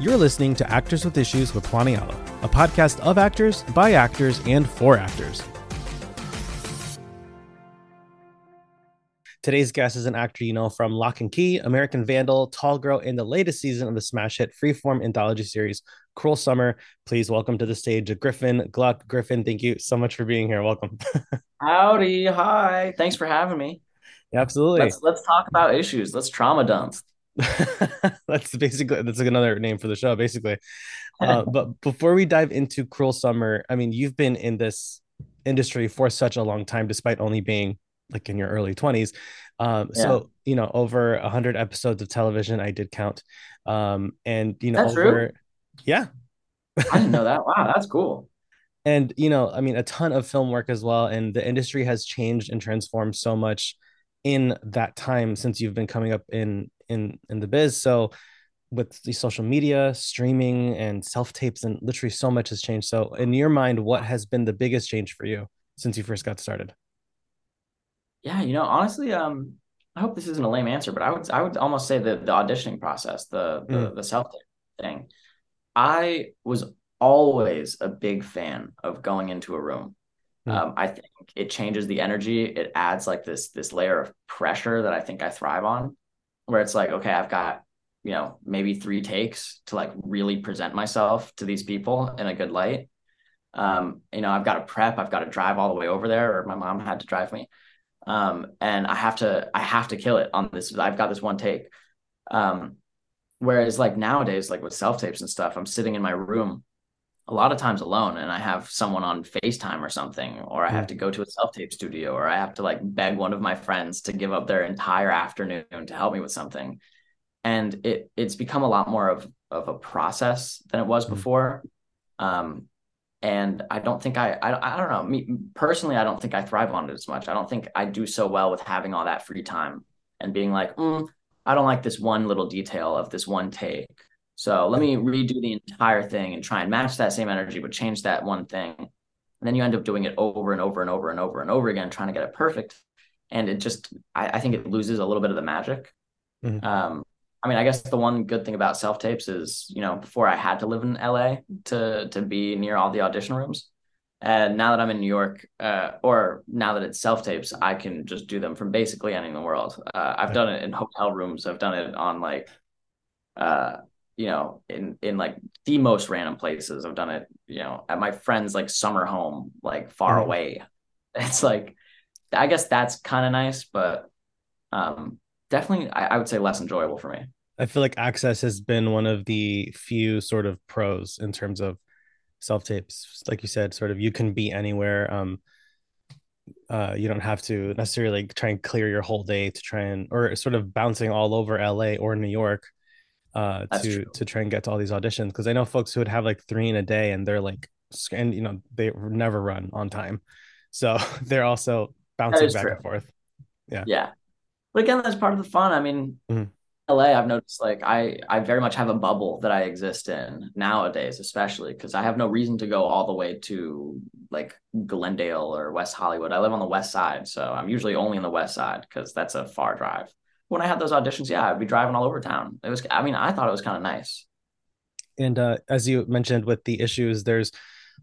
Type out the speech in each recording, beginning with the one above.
You're listening to Actors with Issues with Juan Ayala, a podcast of actors, by actors, and for actors. Today's guest is an actor you know from Locke and Key, American Vandal, Tall Girl, and the latest season of the smash hit freeform anthology series Cruel Summer. Please welcome to the stage Griffin Gluck. Griffin, thank you so much for being here. Welcome. Howdy, hi. Thanks for having me. Absolutely. Let's let's talk about issues. Let's trauma dump. that's basically that's like another name for the show, basically. Uh, but before we dive into Cruel Summer, I mean, you've been in this industry for such a long time, despite only being like in your early 20s um yeah. so you know over 100 episodes of television i did count um and you know that's over true? yeah i didn't know that wow that's cool and you know i mean a ton of film work as well and the industry has changed and transformed so much in that time since you've been coming up in in in the biz so with the social media streaming and self tapes and literally so much has changed so in your mind what has been the biggest change for you since you first got started yeah, you know, honestly, um, I hope this isn't a lame answer, but I would I would almost say the the auditioning process, the the, mm. the self thing. I was always a big fan of going into a room. Mm. Um, I think it changes the energy. It adds like this this layer of pressure that I think I thrive on, where it's like, okay, I've got you know maybe three takes to like really present myself to these people in a good light. Um, you know, I've got to prep. I've got to drive all the way over there, or my mom had to drive me um, and I have to I have to kill it on this. I've got this one take. Um, whereas like nowadays, like with self tapes and stuff, I'm sitting in my room a lot of times alone, and I have someone on Facetime or something, or I have to go to a self tape studio, or I have to like beg one of my friends to give up their entire afternoon to help me with something. And it it's become a lot more of of a process than it was before. Um, and I don't think I, I I don't know me personally I don't think I thrive on it as much. I don't think I do so well with having all that free time and being like, mm, I don't like this one little detail of this one take. So let me redo the entire thing and try and match that same energy, but change that one thing. And then you end up doing it over and over and over and over and over again, trying to get it perfect. And it just, I, I think it loses a little bit of the magic. Mm-hmm. Um, I mean, I guess the one good thing about self tapes is, you know, before I had to live in LA to to be near all the audition rooms, and now that I'm in New York, uh, or now that it's self tapes, I can just do them from basically any in the world. Uh, I've done it in hotel rooms. I've done it on like, uh, you know, in in like the most random places. I've done it, you know, at my friend's like summer home, like far mm-hmm. away. It's like, I guess that's kind of nice, but um, definitely, I, I would say less enjoyable for me. I feel like Access has been one of the few sort of pros in terms of self tapes. Like you said, sort of you can be anywhere. Um, uh, you don't have to necessarily like, try and clear your whole day to try and or sort of bouncing all over LA or New York uh That's to true. to try and get to all these auditions because I know folks who would have like three in a day and they're like and you know they never run on time so they're also bouncing back true. and forth yeah yeah but again that's part of the fun I mean mm-hmm. LA, I've noticed like I I very much have a bubble that I exist in nowadays, especially because I have no reason to go all the way to like Glendale or West Hollywood. I live on the west side, so I'm usually only in the west side because that's a far drive. When I had those auditions, yeah, I'd be driving all over town. It was, I mean, I thought it was kind of nice. And uh, as you mentioned with the issues, there's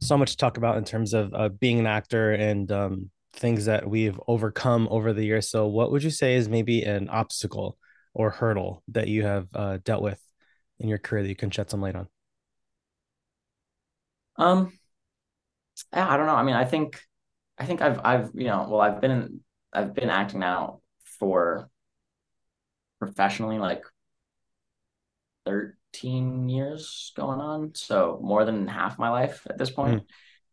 so much to talk about in terms of uh, being an actor and um, things that we've overcome over the years. So, what would you say is maybe an obstacle? or hurdle that you have uh, dealt with in your career that you can shed some light on? Um, yeah, I don't know. I mean, I think, I think I've, I've, you know, well, I've been, I've been acting now for professionally like 13 years going on. So more than half my life at this point. Mm.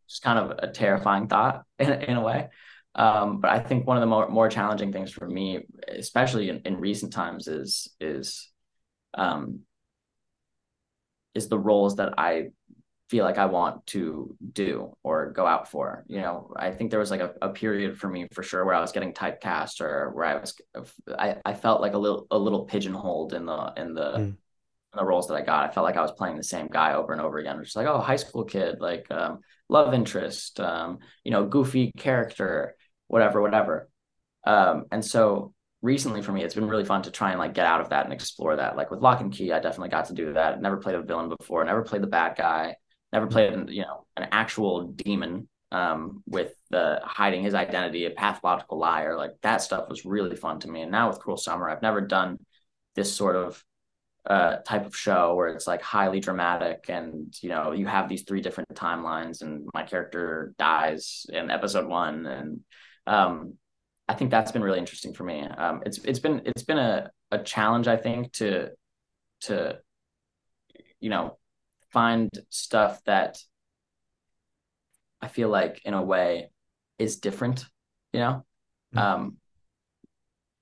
Just kind of a terrifying thought in, in a way. Um, but I think one of the more, more challenging things for me, especially in, in recent times, is is um, is the roles that I feel like I want to do or go out for. You know, I think there was like a, a period for me for sure where I was getting typecast or where I was I, I felt like a little a little pigeonholed in the in the mm. in the roles that I got. I felt like I was playing the same guy over and over again. Just like, oh, high school kid, like um, love interest, um, you know, goofy character whatever, whatever. Um, and so recently for me, it's been really fun to try and like get out of that and explore that. Like with Locke and Key, I definitely got to do that. Never played a villain before, never played the bad guy, never played you know an actual demon um, with hiding his identity, a pathological liar. Like that stuff was really fun to me. And now with Cruel Summer, I've never done this sort of uh, type of show where it's like highly dramatic and you know you have these three different timelines and my character dies in episode one and um, I think that's been really interesting for me. Um, it's it's been it's been a, a challenge I think to to you know find stuff that I feel like in a way is different, you know. Mm-hmm. Um,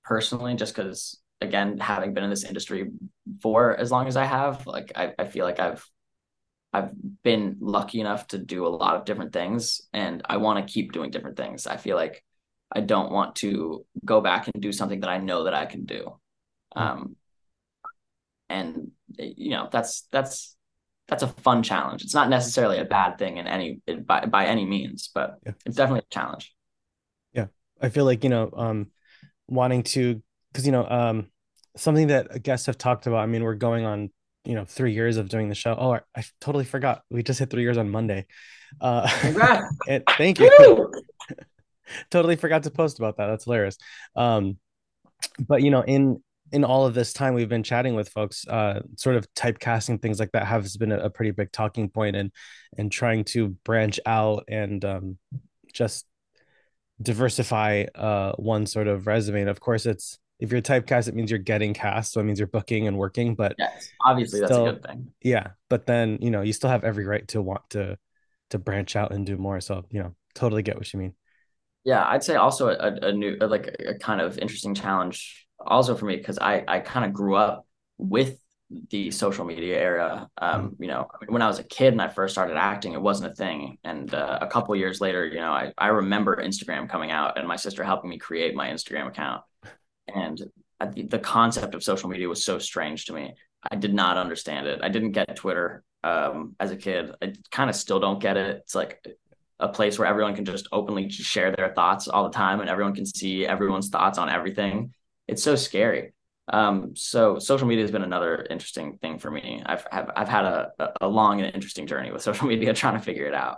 personally, just because again, having been in this industry for as long as I have, like I, I feel like I've I've been lucky enough to do a lot of different things and I want to keep doing different things. I feel like I don't want to go back and do something that I know that I can do. Mm-hmm. Um and you know, that's that's that's a fun challenge. It's not necessarily a bad thing in any by by any means, but yeah. it's definitely a challenge. Yeah. I feel like, you know, um wanting to because you know um something that guests have talked about i mean we're going on you know three years of doing the show oh i, I totally forgot we just hit three years on monday uh and thank you totally forgot to post about that that's hilarious um but you know in in all of this time we've been chatting with folks uh sort of typecasting things like that has been a, a pretty big talking point and and trying to branch out and um just diversify uh one sort of resume and of course it's if you're typecast, it means you're getting cast. So it means you're booking and working. But yes, obviously still, that's a good thing. Yeah. But then, you know, you still have every right to want to to branch out and do more. So, you know, totally get what you mean. Yeah, I'd say also a, a new like a kind of interesting challenge also for me because I I kind of grew up with the social media era. Um, mm-hmm. you know, when I was a kid and I first started acting, it wasn't a thing. And uh, a couple years later, you know, I I remember Instagram coming out and my sister helping me create my Instagram account and the concept of social media was so strange to me. I did not understand it. I didn't get Twitter um, as a kid. I kind of still don't get it. It's like a place where everyone can just openly share their thoughts all the time, and everyone can see everyone's thoughts on everything. It's so scary. Um, so social media has been another interesting thing for me. I've have, I've had a, a long and interesting journey with social media, trying to figure it out.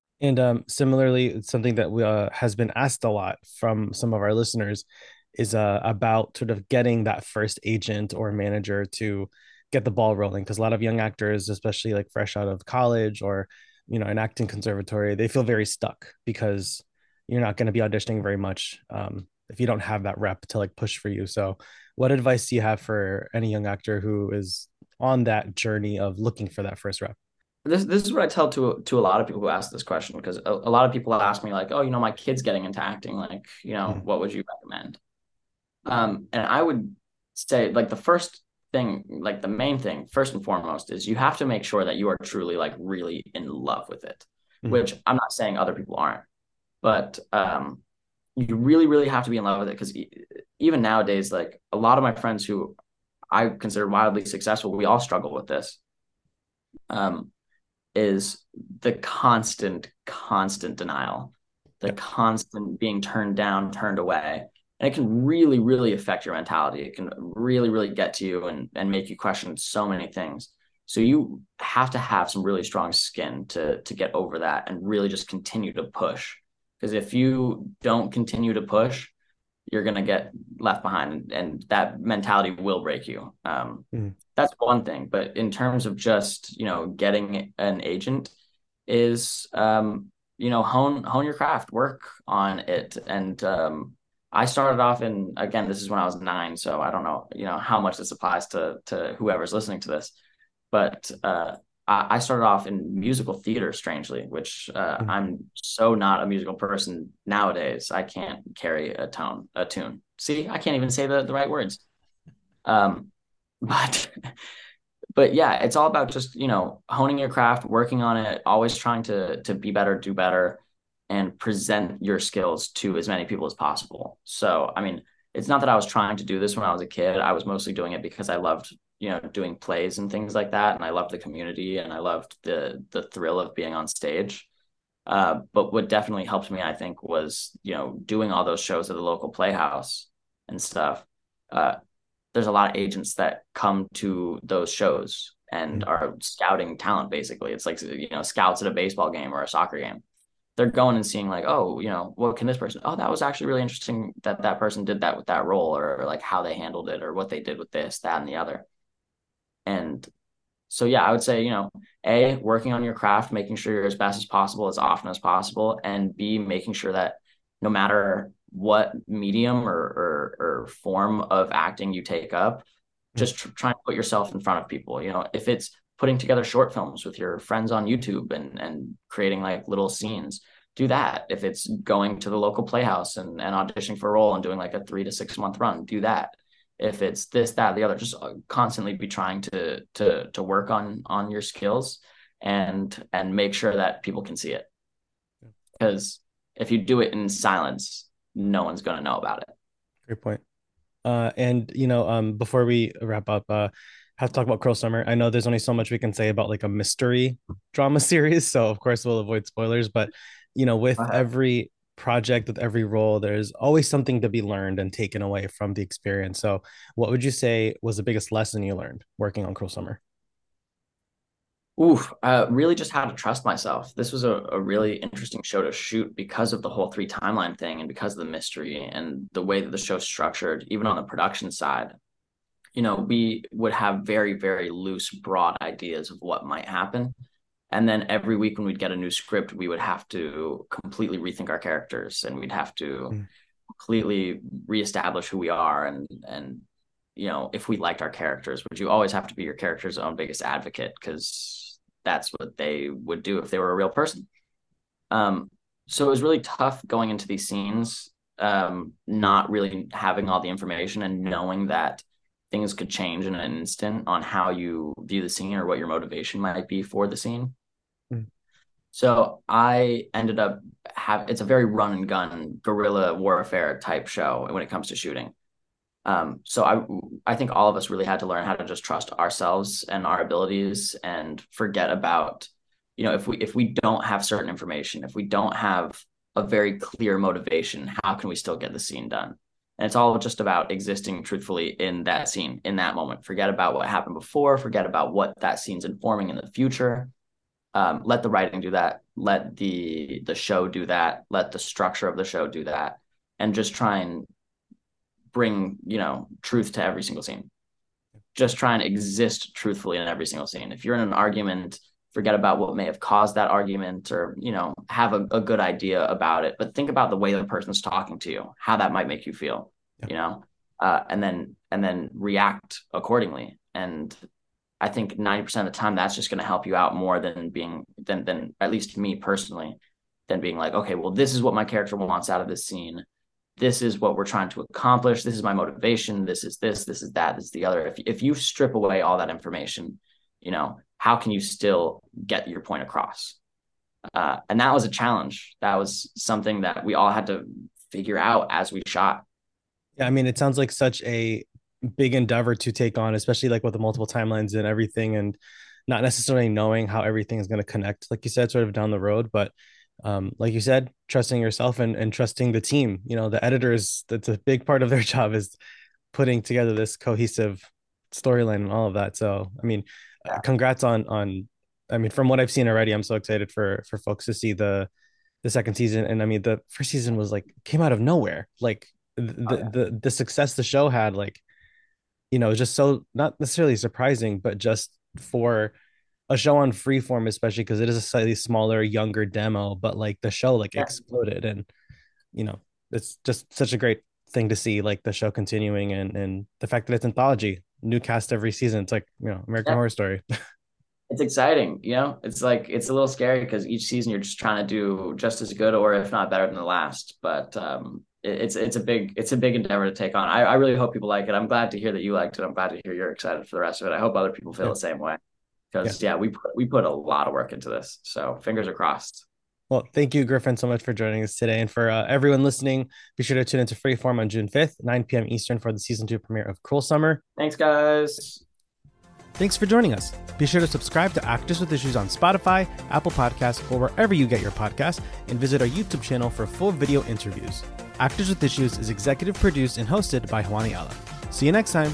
And um, similarly, something that we, uh, has been asked a lot from some of our listeners is uh, about sort of getting that first agent or manager to get the ball rolling. Because a lot of young actors, especially like fresh out of college or you know an acting conservatory, they feel very stuck because you're not going to be auditioning very much um, if you don't have that rep to like push for you. So, what advice do you have for any young actor who is on that journey of looking for that first rep? This this is what I tell to to a lot of people who ask this question because a, a, lot of people ask me like, oh, you know, my kid's getting into acting. Like, you know, mm-hmm. what would you recommend? Um, and I would say like the first thing, like the main thing, first and foremost, is you have to make sure that you are truly like really in love with it. Mm-hmm. Which I'm not saying other people aren't, but um, you really really have to be in love with it because even nowadays, like a lot of my friends who I consider wildly successful, we all struggle with this. Um, is the constant, constant denial, the constant being turned down, turned away. And it can really, really affect your mentality. It can really, really get to you and, and make you question so many things. So you have to have some really strong skin to to get over that and really just continue to push. Because if you don't continue to push, you're gonna get left behind, and that mentality will break you. Um, mm. That's one thing. But in terms of just you know getting an agent, is um, you know hone hone your craft, work on it, and um, I started off in again. This is when I was nine, so I don't know you know how much this applies to to whoever's listening to this, but uh, I started off in musical theater, strangely, which uh, mm-hmm. I'm so not a musical person nowadays. I can't carry a tone, a tune. See, I can't even say the, the right words. Um, but but yeah, it's all about just you know honing your craft, working on it, always trying to to be better, do better, and present your skills to as many people as possible. So, I mean, it's not that I was trying to do this when I was a kid. I was mostly doing it because I loved you know doing plays and things like that and i loved the community and i loved the the thrill of being on stage. Uh, but what definitely helped me i think was you know doing all those shows at the local playhouse and stuff. Uh, there's a lot of agents that come to those shows and mm-hmm. are scouting talent basically. It's like you know scouts at a baseball game or a soccer game. They're going and seeing like oh you know what can this person oh that was actually really interesting that that person did that with that role or, or like how they handled it or what they did with this that and the other and so yeah, I would say, you know, A, working on your craft, making sure you're as best as possible, as often as possible, and B, making sure that no matter what medium or or, or form of acting you take up, mm-hmm. just tr- try and put yourself in front of people. You know, if it's putting together short films with your friends on YouTube and and creating like little scenes, do that. If it's going to the local playhouse and, and auditioning for a role and doing like a three to six month run, do that if it's this that the other just uh, constantly be trying to to to work on on your skills and and make sure that people can see it because if you do it in silence no one's going to know about it great point uh and you know um before we wrap up uh have to talk about Cruel Summer. I know there's only so much we can say about like a mystery drama series, so of course we'll avoid spoilers. But you know, with uh-huh. every project with every role there's always something to be learned and taken away from the experience so what would you say was the biggest lesson you learned working on cruel summer Oof, uh, really just how to trust myself. This was a, a really interesting show to shoot because of the whole three timeline thing and because of the mystery and the way that the show's structured, even on the production side. You know, we would have very, very loose, broad ideas of what might happen and then every week when we'd get a new script we would have to completely rethink our characters and we'd have to mm. completely reestablish who we are. And and you know if we liked our characters would you always have to be your character's own biggest advocate? Because that's what they would do if they were a real person. Um so it was really tough going into these scenes um not really having all the information and knowing that things could change in an instant on how you view the scene or what your motivation might be for the scene so I ended up have it's a very run and gun guerrilla warfare type show when it comes to shooting. Um, so I I think all of us really had to learn how to just trust ourselves and our abilities and forget about you know if we if we don't have certain information if we don't have a very clear motivation how can we still get the scene done? And it's all just about existing truthfully in that scene in that moment. Forget about what happened before forget about what that scene's informing in the future um, let the writing do that let the the show do that let the structure of the show do that and just try and bring you know truth to every single scene. Just try and exist truthfully in every single scene. If you're in an argument forget about what may have caused that argument or you know have a, a good idea about it but think about the way the person's talking to you how that might make you feel yeah. you know? Uh, and then and then react accordingly. And I think 90% of the time that's just going to help you out more than being than than at least me personally than being like okay well this is what my character wants out of this scene. This is what we're trying to accomplish. This is my motivation. This is this this is that this is the other. If if you strip away all that information you know how can you still get your point across? Uh, and that was a challenge. That was something that we all had to figure out as we shot. Yeah i mean it sounds like such a big endeavor to take on, especially like with the multiple timelines and everything, and not necessarily knowing how everything is going to connect, like you said, sort of down the road. But um, like you said, trusting yourself and, and trusting the team. You know, the editors, that's a big part of their job is putting together this cohesive storyline and all of that. So, I mean, yeah. congrats on on. I mean, from what I've seen already, I'm so excited for for folks to see the the second season. And I mean, the first season was like came out of nowhere. Like the, oh, yeah. the the success the show had, like, you know, just so not necessarily surprising, but just for a show on freeform, especially because it is a slightly smaller, younger demo, but like the show like yeah. exploded and you know, it's just such a great thing to see, like the show continuing and and the fact that it's anthology, new cast every season. It's like, you know, American yeah. Horror Story. it's exciting, you know. It's like it's a little scary because each season you're just trying to do just as good or if not better than the last. But um it's it's a big it's a big endeavor to take on. I, I really hope people like it. I'm glad to hear that you liked it. I'm glad to hear you're excited for the rest of it. I hope other people feel yeah. the same way because yeah. yeah, we put we put a lot of work into this. So fingers are crossed. Well, thank you, Griffin, so much for joining us today. And for uh, everyone listening, be sure to tune into Freeform on June 5th, 9 p.m. Eastern for the season two premiere of Cruel Summer. Thanks, guys. Thanks for joining us. Be sure to subscribe to Actors with Issues on Spotify, Apple Podcasts, or wherever you get your podcasts, and visit our YouTube channel for full video interviews. Actors with Issues is executive produced and hosted by Juan Ayala. See you next time.